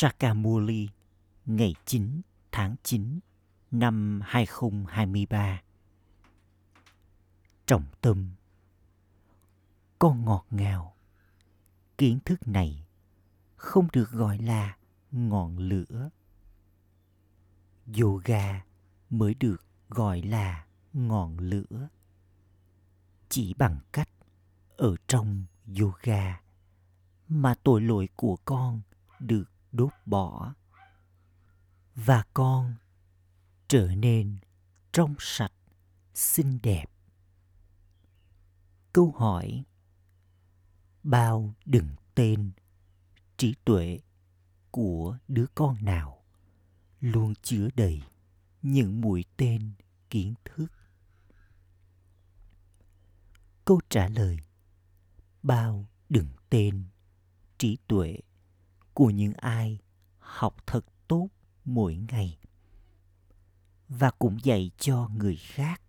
Sakamuli, ngày 9 tháng 9 năm 2023. Trọng tâm, Con ngọt ngào Kiến thức này không được gọi là ngọn lửa. Yoga mới được gọi là ngọn lửa. Chỉ bằng cách ở trong yoga mà tội lỗi của con được đốt bỏ. Và con trở nên trong sạch, xinh đẹp. Câu hỏi, bao đừng tên, trí tuệ của đứa con nào luôn chứa đầy những mũi tên kiến thức? Câu trả lời, bao đừng tên, trí tuệ của những ai học thật tốt mỗi ngày và cũng dạy cho người khác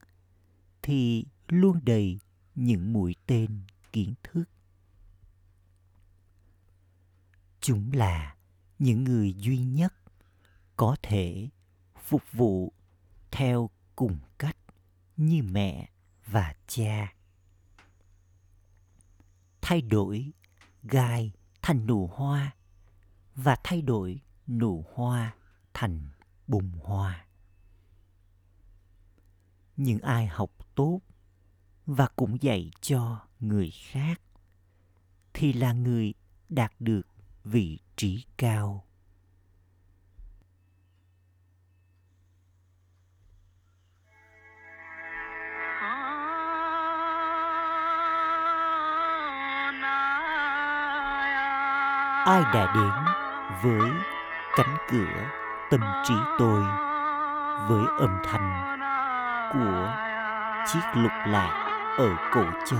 thì luôn đầy những mũi tên kiến thức. Chúng là những người duy nhất có thể phục vụ theo cùng cách như mẹ và cha. Thay đổi gai thành nụ hoa và thay đổi nụ hoa thành bùng hoa. Những ai học tốt và cũng dạy cho người khác thì là người đạt được vị trí cao. Ai đã đến với cánh cửa tâm trí tôi, với âm thanh của chiếc lục lạc ở cổ chân.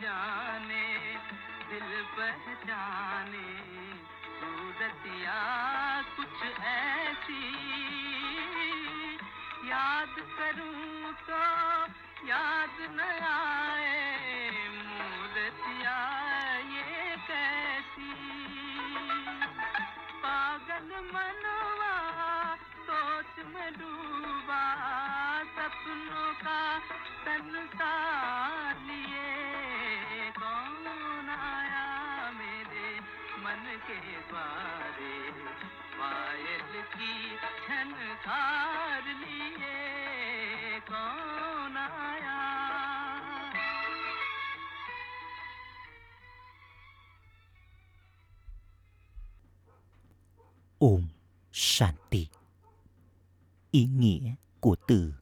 जाने दिल पहचाने सूरतिया कुछ ऐसी। याद करूँ तो याद न झनकार लिए कौन आया Om Shanti. Ý nghĩa của từ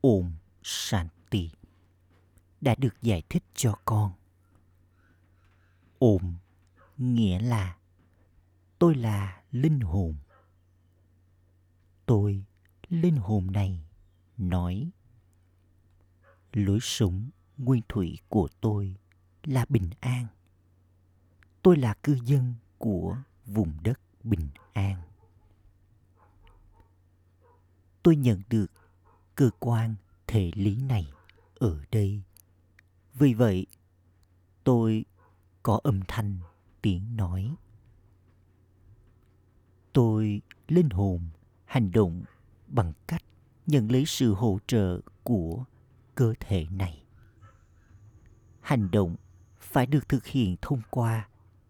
Om Shanti đã được giải thích cho con. Om nghĩa là tôi là linh hồn. Tôi, linh hồn này, nói lối sống nguyên thủy của tôi là bình an. Tôi là cư dân của vùng đất bình an. Tôi nhận được cơ quan thể lý này ở đây. Vì vậy, tôi có âm thanh tiếng nói. Tôi linh hồn hành động bằng cách nhận lấy sự hỗ trợ của cơ thể này. Hành động phải được thực hiện thông qua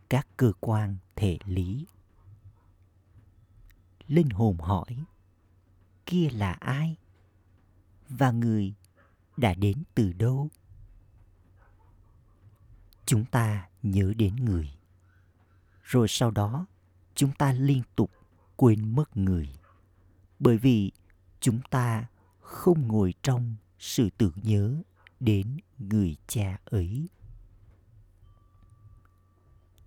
các cơ quan thể lý. Linh hồn hỏi, kia là ai? Và người đã đến từ đâu? Chúng ta nhớ đến người. Rồi sau đó, chúng ta liên tục quên mất người. Bởi vì chúng ta không ngồi trong sự tưởng nhớ đến người cha ấy.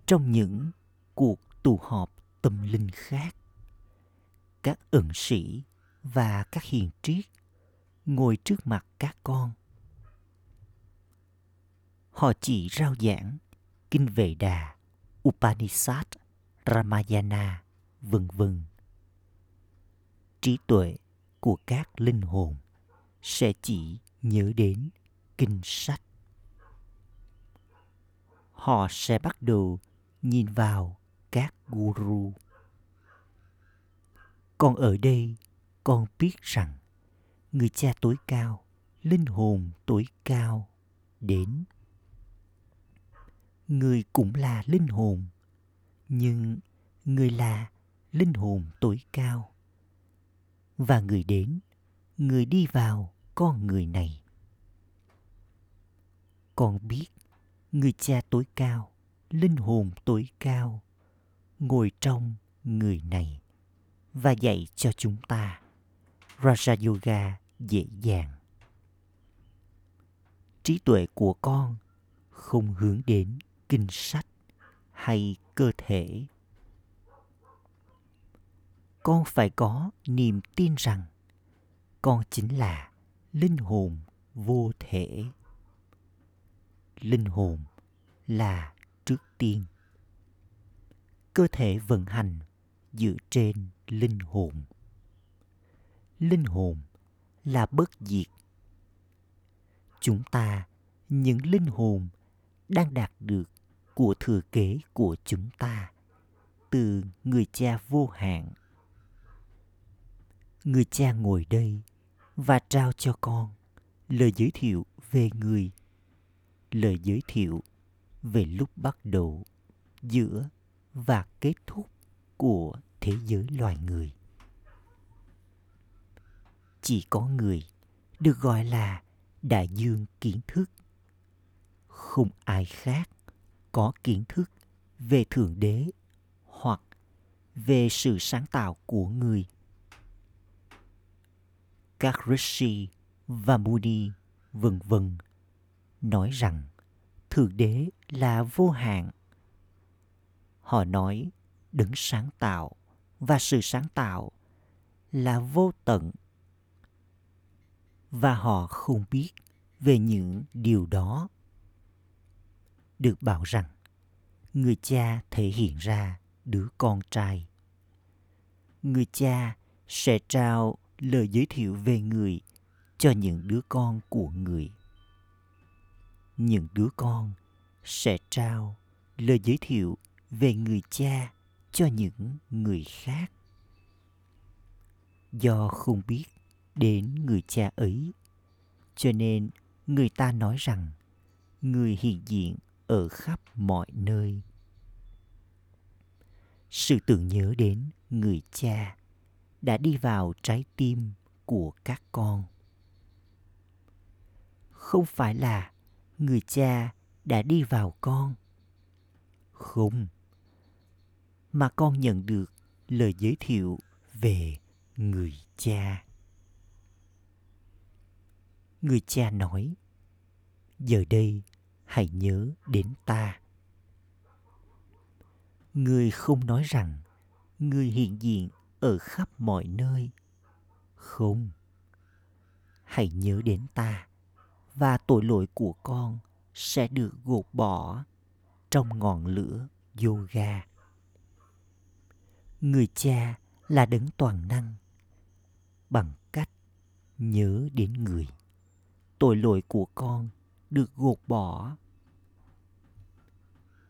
Trong những cuộc tụ họp tâm linh khác, các ẩn sĩ và các hiền triết ngồi trước mặt các con. Họ chỉ rao giảng kinh vệ đà, upanishad, ramayana, vân vân trí tuệ của các linh hồn sẽ chỉ nhớ đến kinh sách. Họ sẽ bắt đầu nhìn vào các guru. Còn ở đây, con biết rằng người cha tối cao, linh hồn tối cao đến. Người cũng là linh hồn, nhưng người là linh hồn tối cao và người đến người đi vào, con người này con biết, người cha tối cao, linh hồn tối cao, ngồi trong người này và dạy cho chúng ta Raja Yoga dễ dàng. Trí tuệ của con không hướng đến kinh sách hay cơ thể. Con phải có niềm tin rằng con chính là linh hồn vô thể. Linh hồn là trước tiên. Cơ thể vận hành dựa trên linh hồn. Linh hồn là bất diệt. Chúng ta, những linh hồn đang đạt được của thừa kế của chúng ta từ người cha vô hạn người cha ngồi đây và trao cho con lời giới thiệu về người. Lời giới thiệu về lúc bắt đầu, giữa và kết thúc của thế giới loài người. Chỉ có người được gọi là đại dương kiến thức. Không ai khác có kiến thức về thượng đế hoặc về sự sáng tạo của người các rishi và muni vân vân nói rằng, thượng đế là vô hạn. Họ nói, đứng sáng tạo và sự sáng tạo là vô tận. Và họ không biết về những điều đó. Được bảo rằng, người cha thể hiện ra đứa con trai. Người cha sẽ trao lời giới thiệu về người cho những đứa con của người. Những đứa con sẽ trao lời giới thiệu về người cha cho những người khác. Do không biết đến người cha ấy, cho nên người ta nói rằng người hiện diện ở khắp mọi nơi. Sự tưởng nhớ đến người cha đã đi vào trái tim của các con. Không phải là người cha đã đi vào con. Không. Mà con nhận được lời giới thiệu về người cha. Người cha nói, giờ đây hãy nhớ đến ta. Người không nói rằng người hiện diện ở khắp mọi nơi. Không. Hãy nhớ đến ta, và tội lỗi của con sẽ được gột bỏ trong ngọn lửa yoga. Người cha là đấng toàn năng. Bằng cách nhớ đến người, tội lỗi của con được gột bỏ.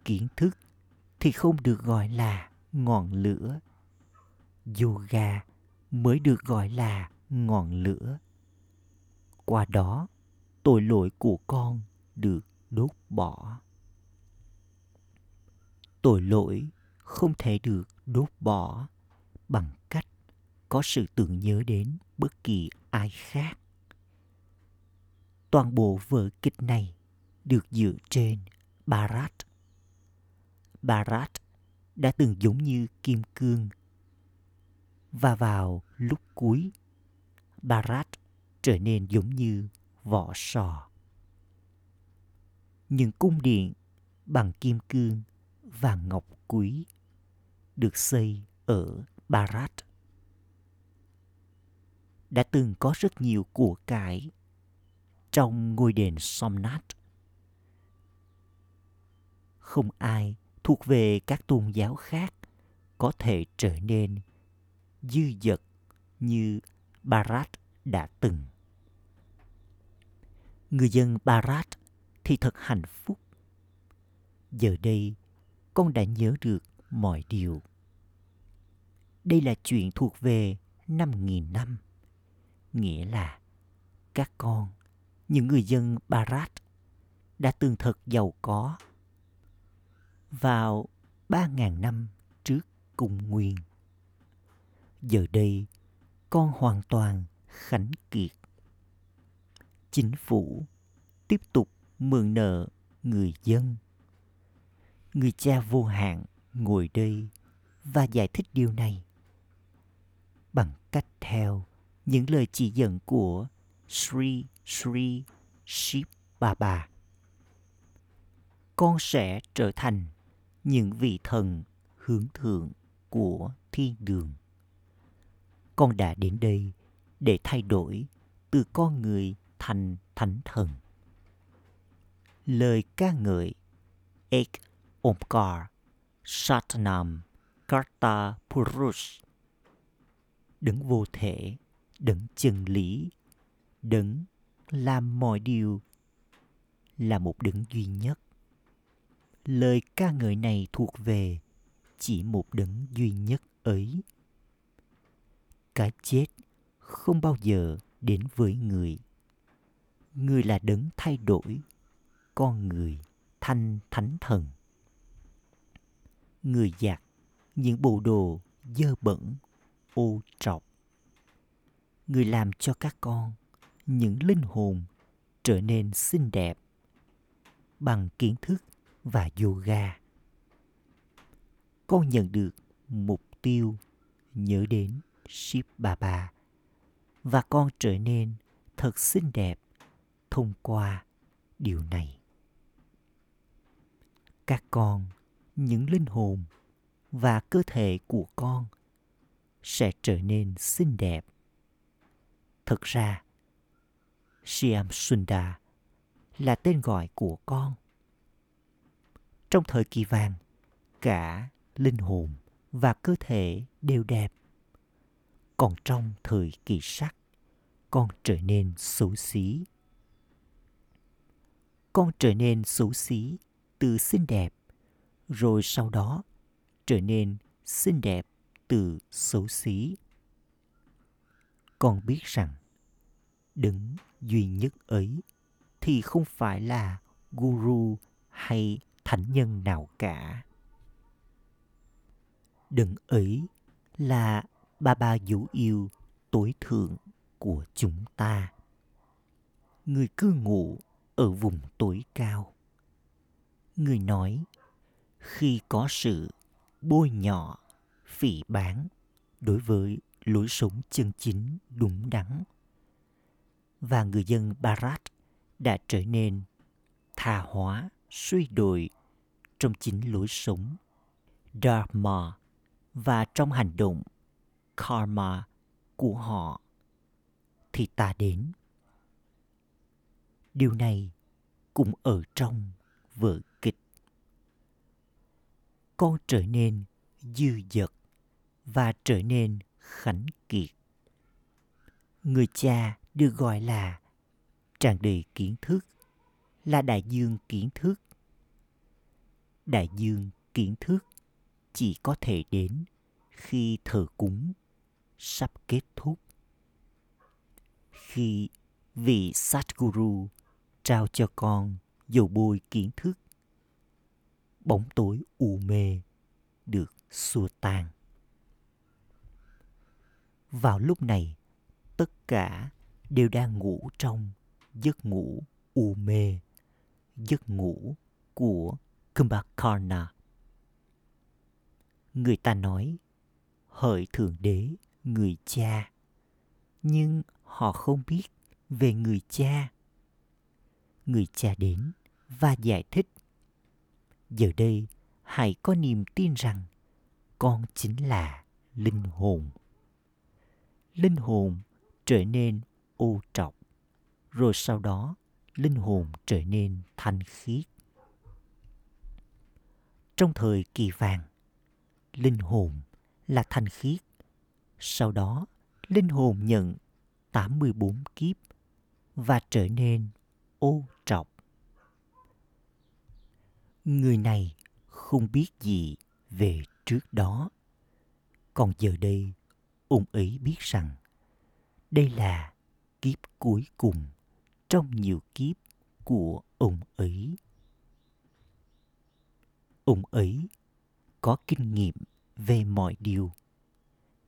Kiến thức thì không được gọi là ngọn lửa yoga mới được gọi là ngọn lửa. Qua đó, tội lỗi của con được đốt bỏ. Tội lỗi không thể được đốt bỏ bằng cách có sự tưởng nhớ đến bất kỳ ai khác. Toàn bộ vở kịch này được dựa trên Barat. Barat đã từng giống như kim cương và vào lúc cuối, Barat trở nên giống như vỏ sò. Những cung điện bằng kim cương và ngọc quý được xây ở Barat. Đã từng có rất nhiều của cải trong ngôi đền Somnath. Không ai thuộc về các tôn giáo khác có thể trở nên dư dật như Barat đã từng. Người dân Barat thì thật hạnh phúc. Giờ đây, con đã nhớ được mọi điều. Đây là chuyện thuộc về năm nghìn năm. Nghĩa là các con, những người dân Barat đã từng thật giàu có vào ba ngàn năm trước cùng nguyên. Giờ đây, con hoàn toàn khánh kiệt. Chính phủ tiếp tục mượn nợ người dân. Người cha vô hạn ngồi đây và giải thích điều này bằng cách theo những lời chỉ dẫn của Sri Sri Shiv Baba. Con sẽ trở thành những vị thần hướng thượng của thiên đường. Con đã đến đây để thay đổi từ con người thành thánh thần. Lời ca ngợi Ek Omkar Satnam Karta Purush Đấng vô thể, đấng chân lý, đấng làm mọi điều là một đấng duy nhất. Lời ca ngợi này thuộc về chỉ một đấng duy nhất ấy. Cái chết không bao giờ đến với người. Người là đấng thay đổi con người thanh thánh thần. Người giặt những bộ đồ dơ bẩn, ô trọc. Người làm cho các con, những linh hồn trở nên xinh đẹp bằng kiến thức và yoga. Con nhận được mục tiêu nhớ đến Shiv Baba và con trở nên thật xinh đẹp thông qua điều này. Các con, những linh hồn và cơ thể của con sẽ trở nên xinh đẹp. Thực ra, Siam Sundar là tên gọi của con. Trong thời kỳ vàng, cả linh hồn và cơ thể đều đẹp. Còn trong thời kỳ sắc, con trở nên xấu xí. Con trở nên xấu xí từ xinh đẹp, rồi sau đó trở nên xinh đẹp từ xấu xí. Con biết rằng đứng duy nhất ấy thì không phải là guru hay thánh nhân nào cả. Đừng ấy là ba ba vũ yêu tối thượng của chúng ta. Người cư ngụ ở vùng tối cao. Người nói khi có sự bôi nhọ, phỉ báng đối với lối sống chân chính đúng đắn. Và người dân Barat đã trở nên tha hóa, suy đồi trong chính lối sống Dharma và trong hành động Karma của họ thì ta đến. Điều này cũng ở trong vở kịch. Con trở nên dư dật và trở nên khánh kiệt. Người cha được gọi là tràn đầy kiến thức, là đại dương kiến thức. Đại dương kiến thức chỉ có thể đến khi thờ cúng sắp kết thúc khi vị Satguru trao cho con dầu bôi kiến thức. bóng tối u mê được xua tan vào lúc này, tất cả đều đang ngủ trong giấc ngủ u mê, giấc ngủ của kumbhakarna người ta nói, hỡi thượng đế người cha. Nhưng họ không biết về người cha. Người cha đến và giải thích. Giờ đây, hãy có niềm tin rằng con chính là linh hồn. Linh hồn trở nên ô trọc, rồi sau đó linh hồn trở nên thanh khiết. Trong thời kỳ vàng, linh hồn là thanh khiết sau đó linh hồn nhận 84 kiếp và trở nên ô trọc. Người này không biết gì về trước đó. Còn giờ đây, ông ấy biết rằng đây là kiếp cuối cùng trong nhiều kiếp của ông ấy. Ông ấy có kinh nghiệm về mọi điều.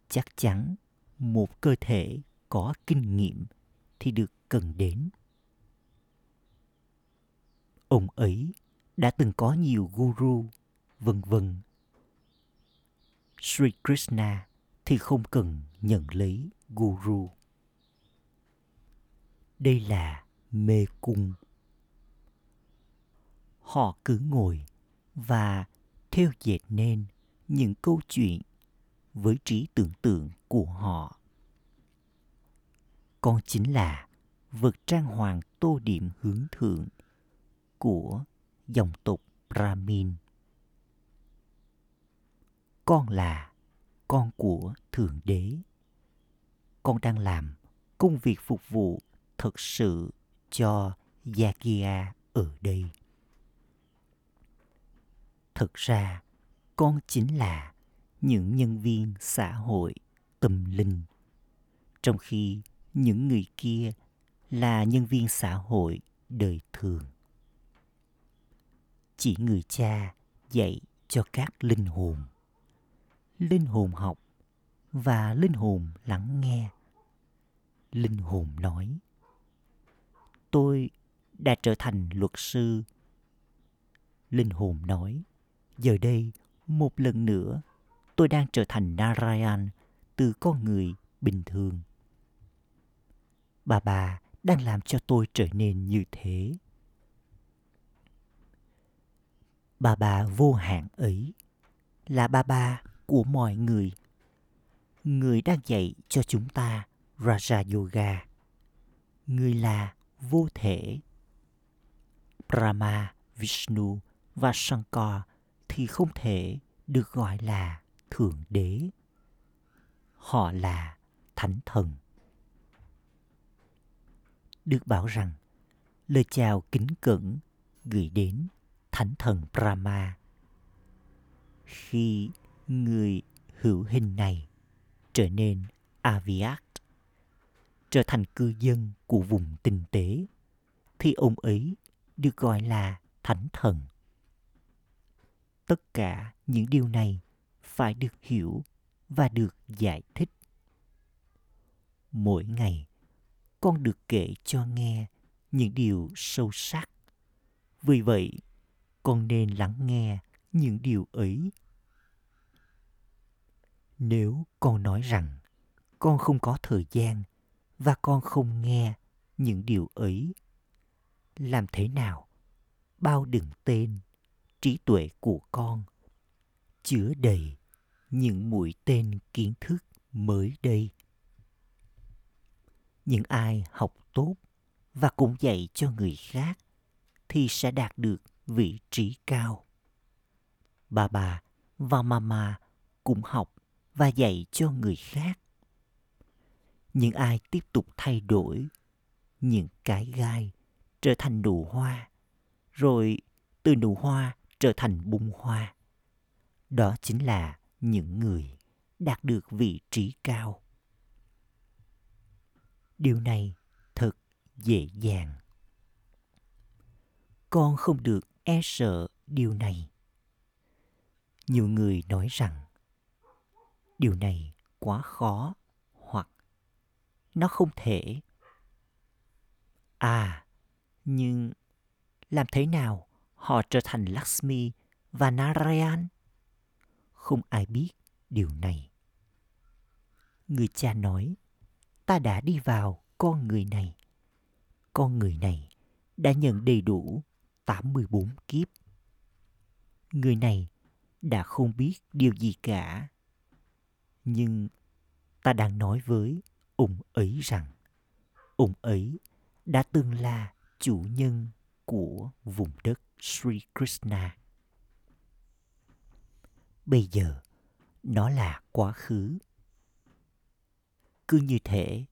Chắc chắn một cơ thể có kinh nghiệm thì được cần đến. Ông ấy đã từng có nhiều guru, vân vân. Sri Krishna thì không cần nhận lấy guru. Đây là mê cung. Họ cứ ngồi và theo dệt nên những câu chuyện với trí tưởng tượng của họ con chính là vật trang hoàng tô điểm hướng thượng của dòng tộc Brahmin. Con là con của Thượng Đế. Con đang làm công việc phục vụ thực sự cho Yagia ở đây. Thực ra, con chính là những nhân viên xã hội tâm linh. Trong khi những người kia là nhân viên xã hội đời thường. Chỉ người cha dạy cho các linh hồn. Linh hồn học và linh hồn lắng nghe. Linh hồn nói, tôi đã trở thành luật sư. Linh hồn nói, giờ đây, một lần nữa tôi đang trở thành narayan từ con người bình thường. Bà bà đang làm cho tôi trở nên như thế. Bà bà vô hạn ấy là bà bà của mọi người. Người đang dạy cho chúng ta raja yoga. Người là vô thể. Brahma, vishnu và shankar thì không thể được gọi là thượng đế họ là thánh thần được bảo rằng lời chào kính cẩn gửi đến thánh thần Brahma. Khi người hữu hình này trở nên Aviat, trở thành cư dân của vùng tinh tế, thì ông ấy được gọi là thánh thần. Tất cả những điều này phải được hiểu và được giải thích. Mỗi ngày, con được kể cho nghe những điều sâu sắc. Vì vậy, con nên lắng nghe những điều ấy. Nếu con nói rằng con không có thời gian và con không nghe những điều ấy, làm thế nào bao đựng tên trí tuệ của con chứa đầy những mũi tên kiến thức mới đây những ai học tốt và cũng dạy cho người khác thì sẽ đạt được vị trí cao. Bà bà và mama cũng học và dạy cho người khác. Những ai tiếp tục thay đổi những cái gai trở thành nụ hoa, rồi từ nụ hoa trở thành bung hoa. Đó chính là những người đạt được vị trí cao. Điều này thật dễ dàng. Con không được e sợ điều này. Nhiều người nói rằng, điều này quá khó hoặc nó không thể. À nhưng làm thế nào họ trở thành lakshmi và narayan? Không ai biết điều này người cha nói, ta đã đi vào con người này con người này đã nhận đầy đủ 84 kiếp. Người này đã không biết điều gì cả. Nhưng ta đang nói với ông ấy rằng, ông ấy đã từng là chủ nhân của vùng đất Sri Krishna. Bây giờ, nó là quá khứ. Cứ như thể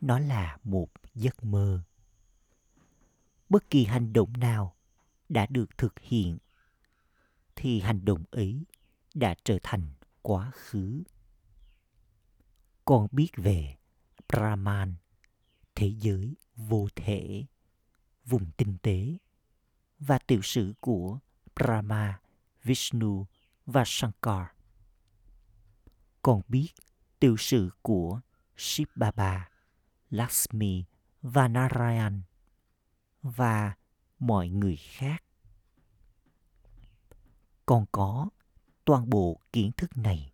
nó là một giấc mơ. Bất kỳ hành động nào đã được thực hiện thì hành động ấy đã trở thành quá khứ con biết về brahman thế giới vô thể vùng tinh tế và tiểu sử của brahma vishnu và shankar. Còn biết tiểu sử của shiv baba lakshmi và narayan và mọi người khác. Con có toàn bộ kiến thức này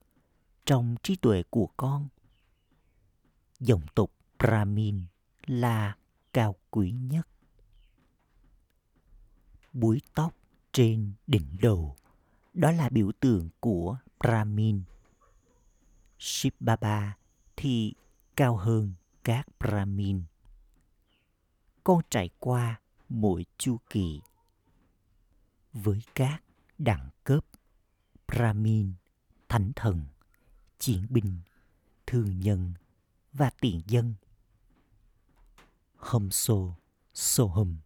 trong trí tuệ của con. Dòng tộc brahmin là cao quý nhất. Búi tóc trên đỉnh đầu đó là biểu tượng của brahmin shiv baba thì cao hơn các brahmin con trải qua mỗi chu kỳ với các đẳng cấp Brahmin, thánh thần, chiến binh, thương nhân và tiền dân. Hâm Sô, Sô hầm.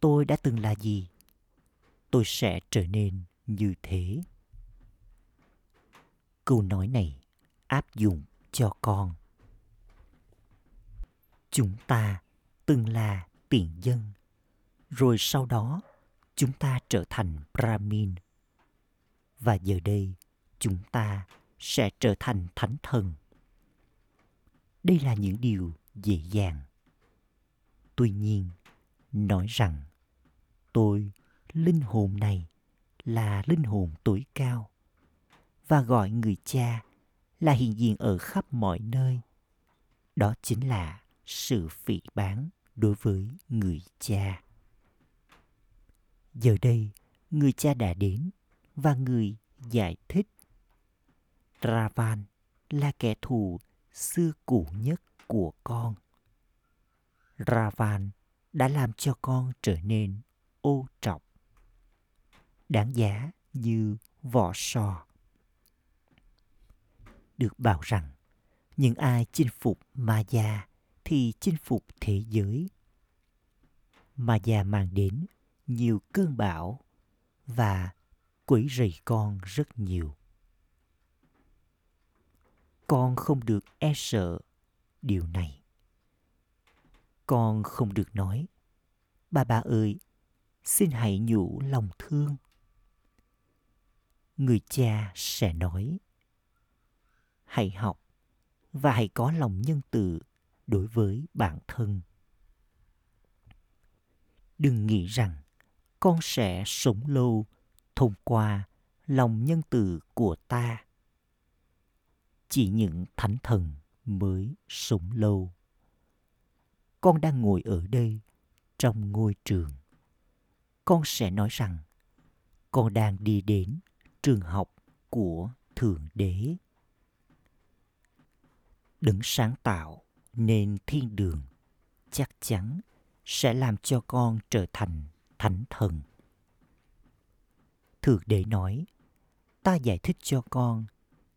Tôi đã từng là gì? Tôi sẽ trở nên như thế. Câu nói này áp dụng cho con. Chúng ta từng là tiền dân, rồi sau đó chúng ta trở thành Brahmin. Và giờ đây, chúng ta sẽ trở thành thánh thần. Đây là những điều dễ dàng. Tuy nhiên, nói rằng tôi, linh hồn này, là linh hồn tuổi cao và gọi người cha là hiện diện ở khắp mọi nơi. Đó chính là sự phỉ bán đối với người cha. Giờ đây, người cha đã đến và người giải thích. Ravan là kẻ thù xưa cũ nhất của con. Ravan đã làm cho con trở nên ô trọc, đáng giá như vỏ sò. Được bảo rằng, những ai chinh phục Ma Maya thì chinh phục thế giới. Ma Maya mang đến nhiều cơn bão và quấy rầy con rất nhiều. Con không được e sợ điều này. Con không được nói, ba ba ơi, xin hãy nhủ lòng thương. Người cha sẽ nói, hãy học và hãy có lòng nhân từ đối với bản thân. Đừng nghĩ rằng con sẽ sống lâu thông qua lòng nhân từ của ta. Chỉ những thánh thần mới sống lâu. Con đang ngồi ở đây trong ngôi trường. Con sẽ nói rằng con đang đi đến trường học của thượng đế đấng sáng tạo nên thiên đường chắc chắn sẽ làm cho con trở thành thánh thần. Thượng đế nói, ta giải thích cho con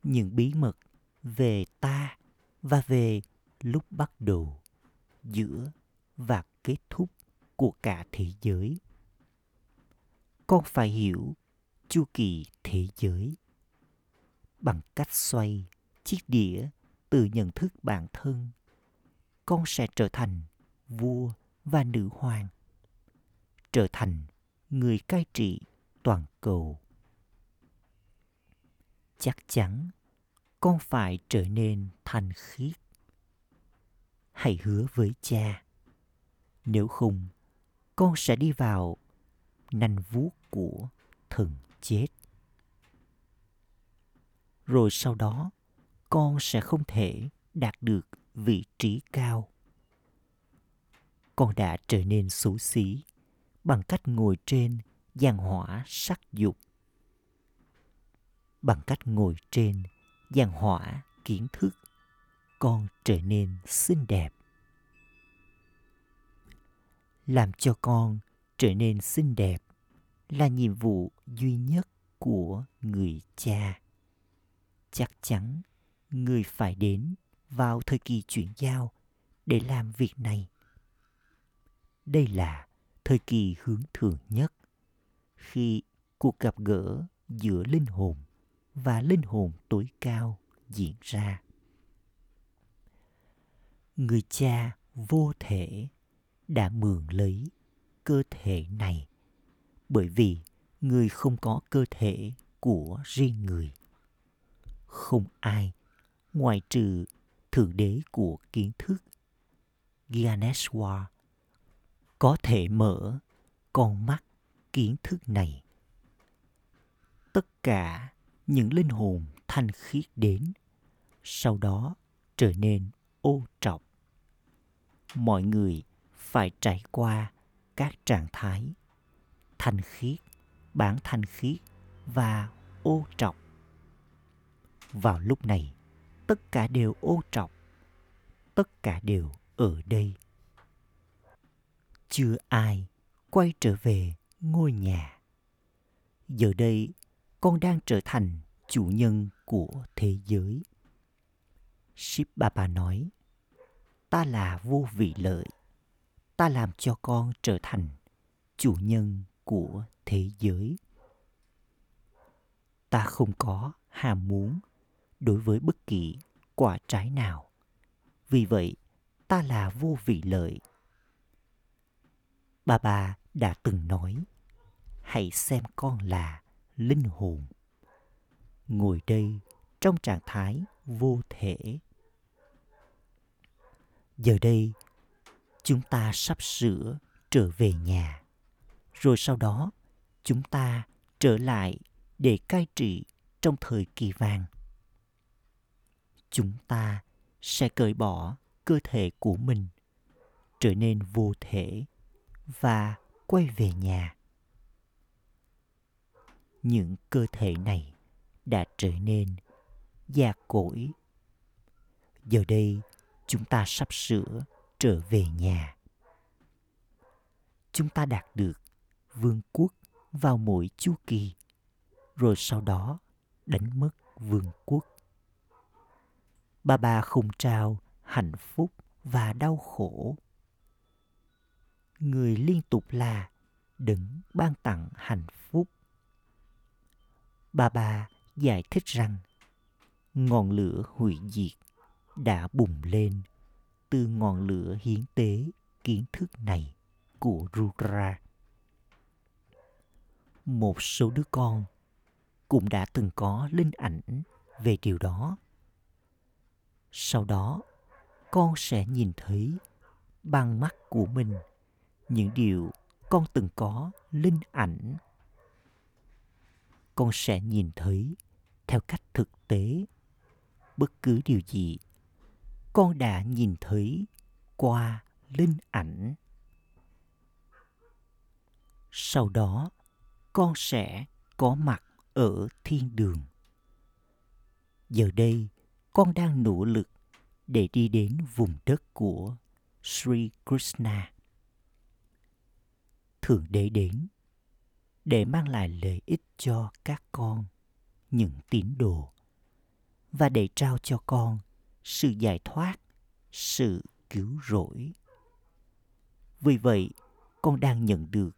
những bí mật về ta và về lúc bắt đầu, giữa và kết thúc của cả thế giới. Con phải hiểu chu kỳ thế giới. Bằng cách xoay chiếc đĩa từ nhận thức bản thân, con sẽ trở thành vua và nữ hoàng, trở thành người cai trị toàn cầu. Chắc chắn con phải trở nên thanh khiết. Hãy hứa với cha, nếu không con sẽ đi vào nanh vuốt của thần chết. Rồi sau đó, con sẽ không thể đạt được vị trí cao. Con đã trở nên xấu xí bằng cách ngồi trên giàn hỏa sắc dục, bằng cách ngồi trên giàn hỏa kiến thức. Con trở nên xinh đẹp, làm cho con trở nên xinh đẹp là nhiệm vụ duy nhất của người cha. Chắc chắn người phải đến vào thời kỳ chuyển giao để làm việc này. Đây là thời kỳ hướng thượng nhất. Khi cuộc gặp gỡ giữa linh hồn và linh hồn tối cao diễn ra, người cha vô thể đã mượn lấy cơ thể này bởi vì người không có cơ thể của riêng người. Không ai, ngoài trừ thượng đế của kiến thức Gyaneshwar có thể mở con mắt kiến thức này. Tất cả những linh hồn thanh khiết đến, sau đó trở nên ô trọc. Mọi người phải trải qua các trạng thái thanh khiết bản thanh khiết và ô trọc vào lúc này, tất cả đều ô trọc tất cả đều ở đây. Chưa ai quay trở về ngôi nhà. Giờ đây, con đang trở thành chủ nhân của thế giới. Ship baba nói, ta là vô vị lợi. Ta làm cho con trở thành chủ nhân của thế giới. Ta không có ham muốn đối với bất kỳ quả trái nào. Vì vậy, ta là vô vị lợi. Bà bà đã từng nói, hãy xem con là linh hồn, ngồi đây trong trạng thái vô thể. Giờ đây, chúng ta sắp sửa trở về nhà rồi sau đó, chúng ta trở lại để cai trị trong thời kỳ vàng. Chúng ta sẽ cởi bỏ cơ thể của mình, trở nên vô thể và quay về nhà. Những cơ thể này đã trở nên già cỗi. Giờ đây, chúng ta sắp sửa trở về nhà. Chúng ta đạt được vương quốc vào mỗi chu kỳ, rồi sau đó đánh mất vương quốc. Bà bà không trao hạnh phúc và đau khổ. Người liên tục là đấng ban tặng hạnh phúc. Bà bà giải thích rằng, ngọn lửa hủy diệt đã bùng lên từ ngọn lửa hiến tế kiến thức này của Rudra. Một số đứa con cũng đã từng có linh ảnh về điều đó. Sau đó, con sẽ nhìn thấy bằng mắt của mình những điều con từng có linh ảnh. Con sẽ nhìn thấy theo cách thực tế bất cứ điều gì con đã nhìn thấy qua linh ảnh sau đó con sẽ có mặt ở thiên đường. Giờ đây, con đang nỗ lực để đi đến vùng đất của sri krishna. Thượng đế đến để mang lại lợi ích cho các con những tín đồ và để trao cho con sự giải thoát, sự cứu rỗi. Vì vậy, con đang nhận được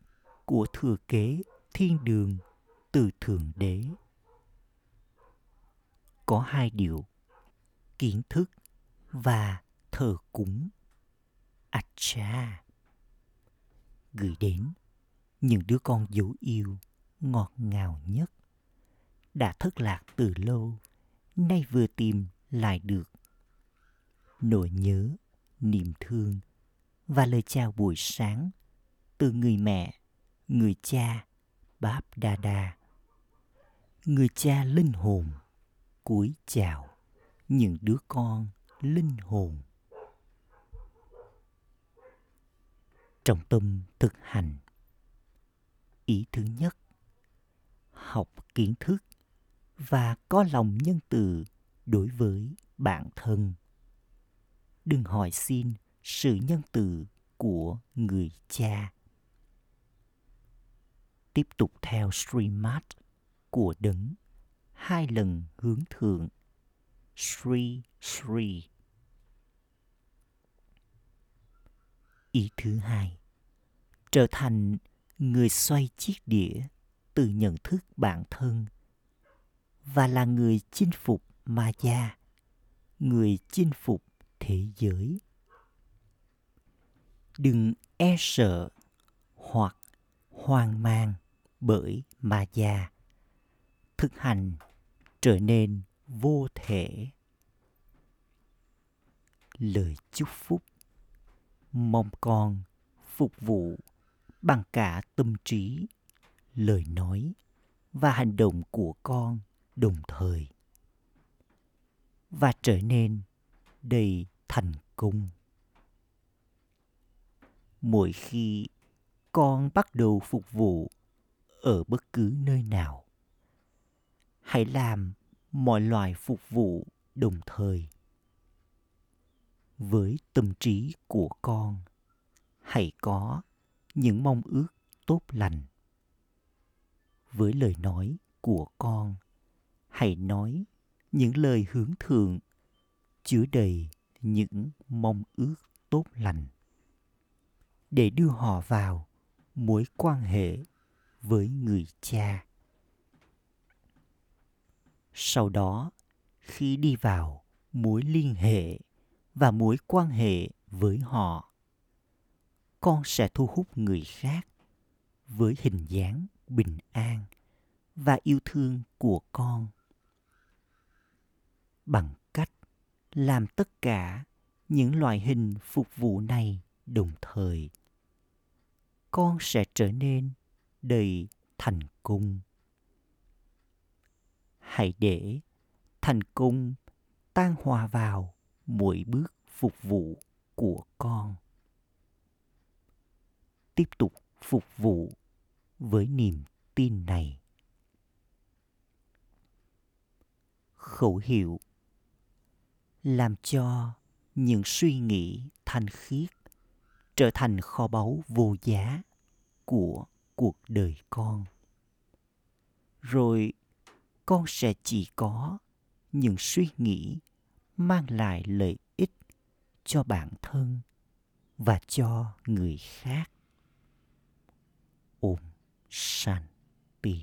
của thừa kế thiên đường từ thượng đế. Có hai điều kiến thức và thờ cúng. Acha. Gửi đến những đứa con dấu yêu ngọt ngào nhất đã thất lạc từ lâu, nay vừa tìm lại được. Nỗi nhớ, niềm thương và lời chào buổi sáng từ người mẹ, người cha, Báp Đa Đa. Người cha linh hồn, cúi chào những đứa con linh hồn. Trọng tâm thực hành Ý thứ nhất Học kiến thức và có lòng nhân từ đối với bản thân. Đừng hỏi xin sự nhân từ của người cha. Tiếp tục theo Srimad của đấng hai lần hướng thượng Sri Sri. Ý thứ hai, trở thành người xoay chiếc đĩa từ nhận thức bản thân và là người chinh phục ma gia, người chinh phục thế giới. Đừng e sợ hoặc hoang mang bởi ma gia. Thực hành trở nên vô thể. Lời chúc phúc mong con phục vụ bằng cả tâm trí, lời nói và hành động của con đồng thời và trở nên đầy thành công. Mỗi khi con bắt đầu phục vụ ở bất cứ nơi nào, hãy làm mọi loại phục vụ đồng thời. Với tâm trí của con, hãy có những mong ước tốt lành. Với lời nói của con, hãy nói những lời hướng thượng chứa đầy những mong ước tốt lành để đưa họ vào mối quan hệ với người cha. Sau đó, khi đi vào mối liên hệ và mối quan hệ với họ, con sẽ thu hút người khác với hình dáng bình an và yêu thương của con. Bằng cách làm tất cả những loại hình phục vụ này đồng thời, con sẽ trở nên đầy thành công hãy để thành công tan hòa vào mỗi bước phục vụ của con. Tiếp tục phục vụ với niềm tin này. Khẩu hiệu làm cho những suy nghĩ thanh khiết trở thành kho báu vô giá của cuộc đời con rồi con sẽ chỉ có những suy nghĩ mang lại lợi ích cho bản thân và cho người khác. Om pi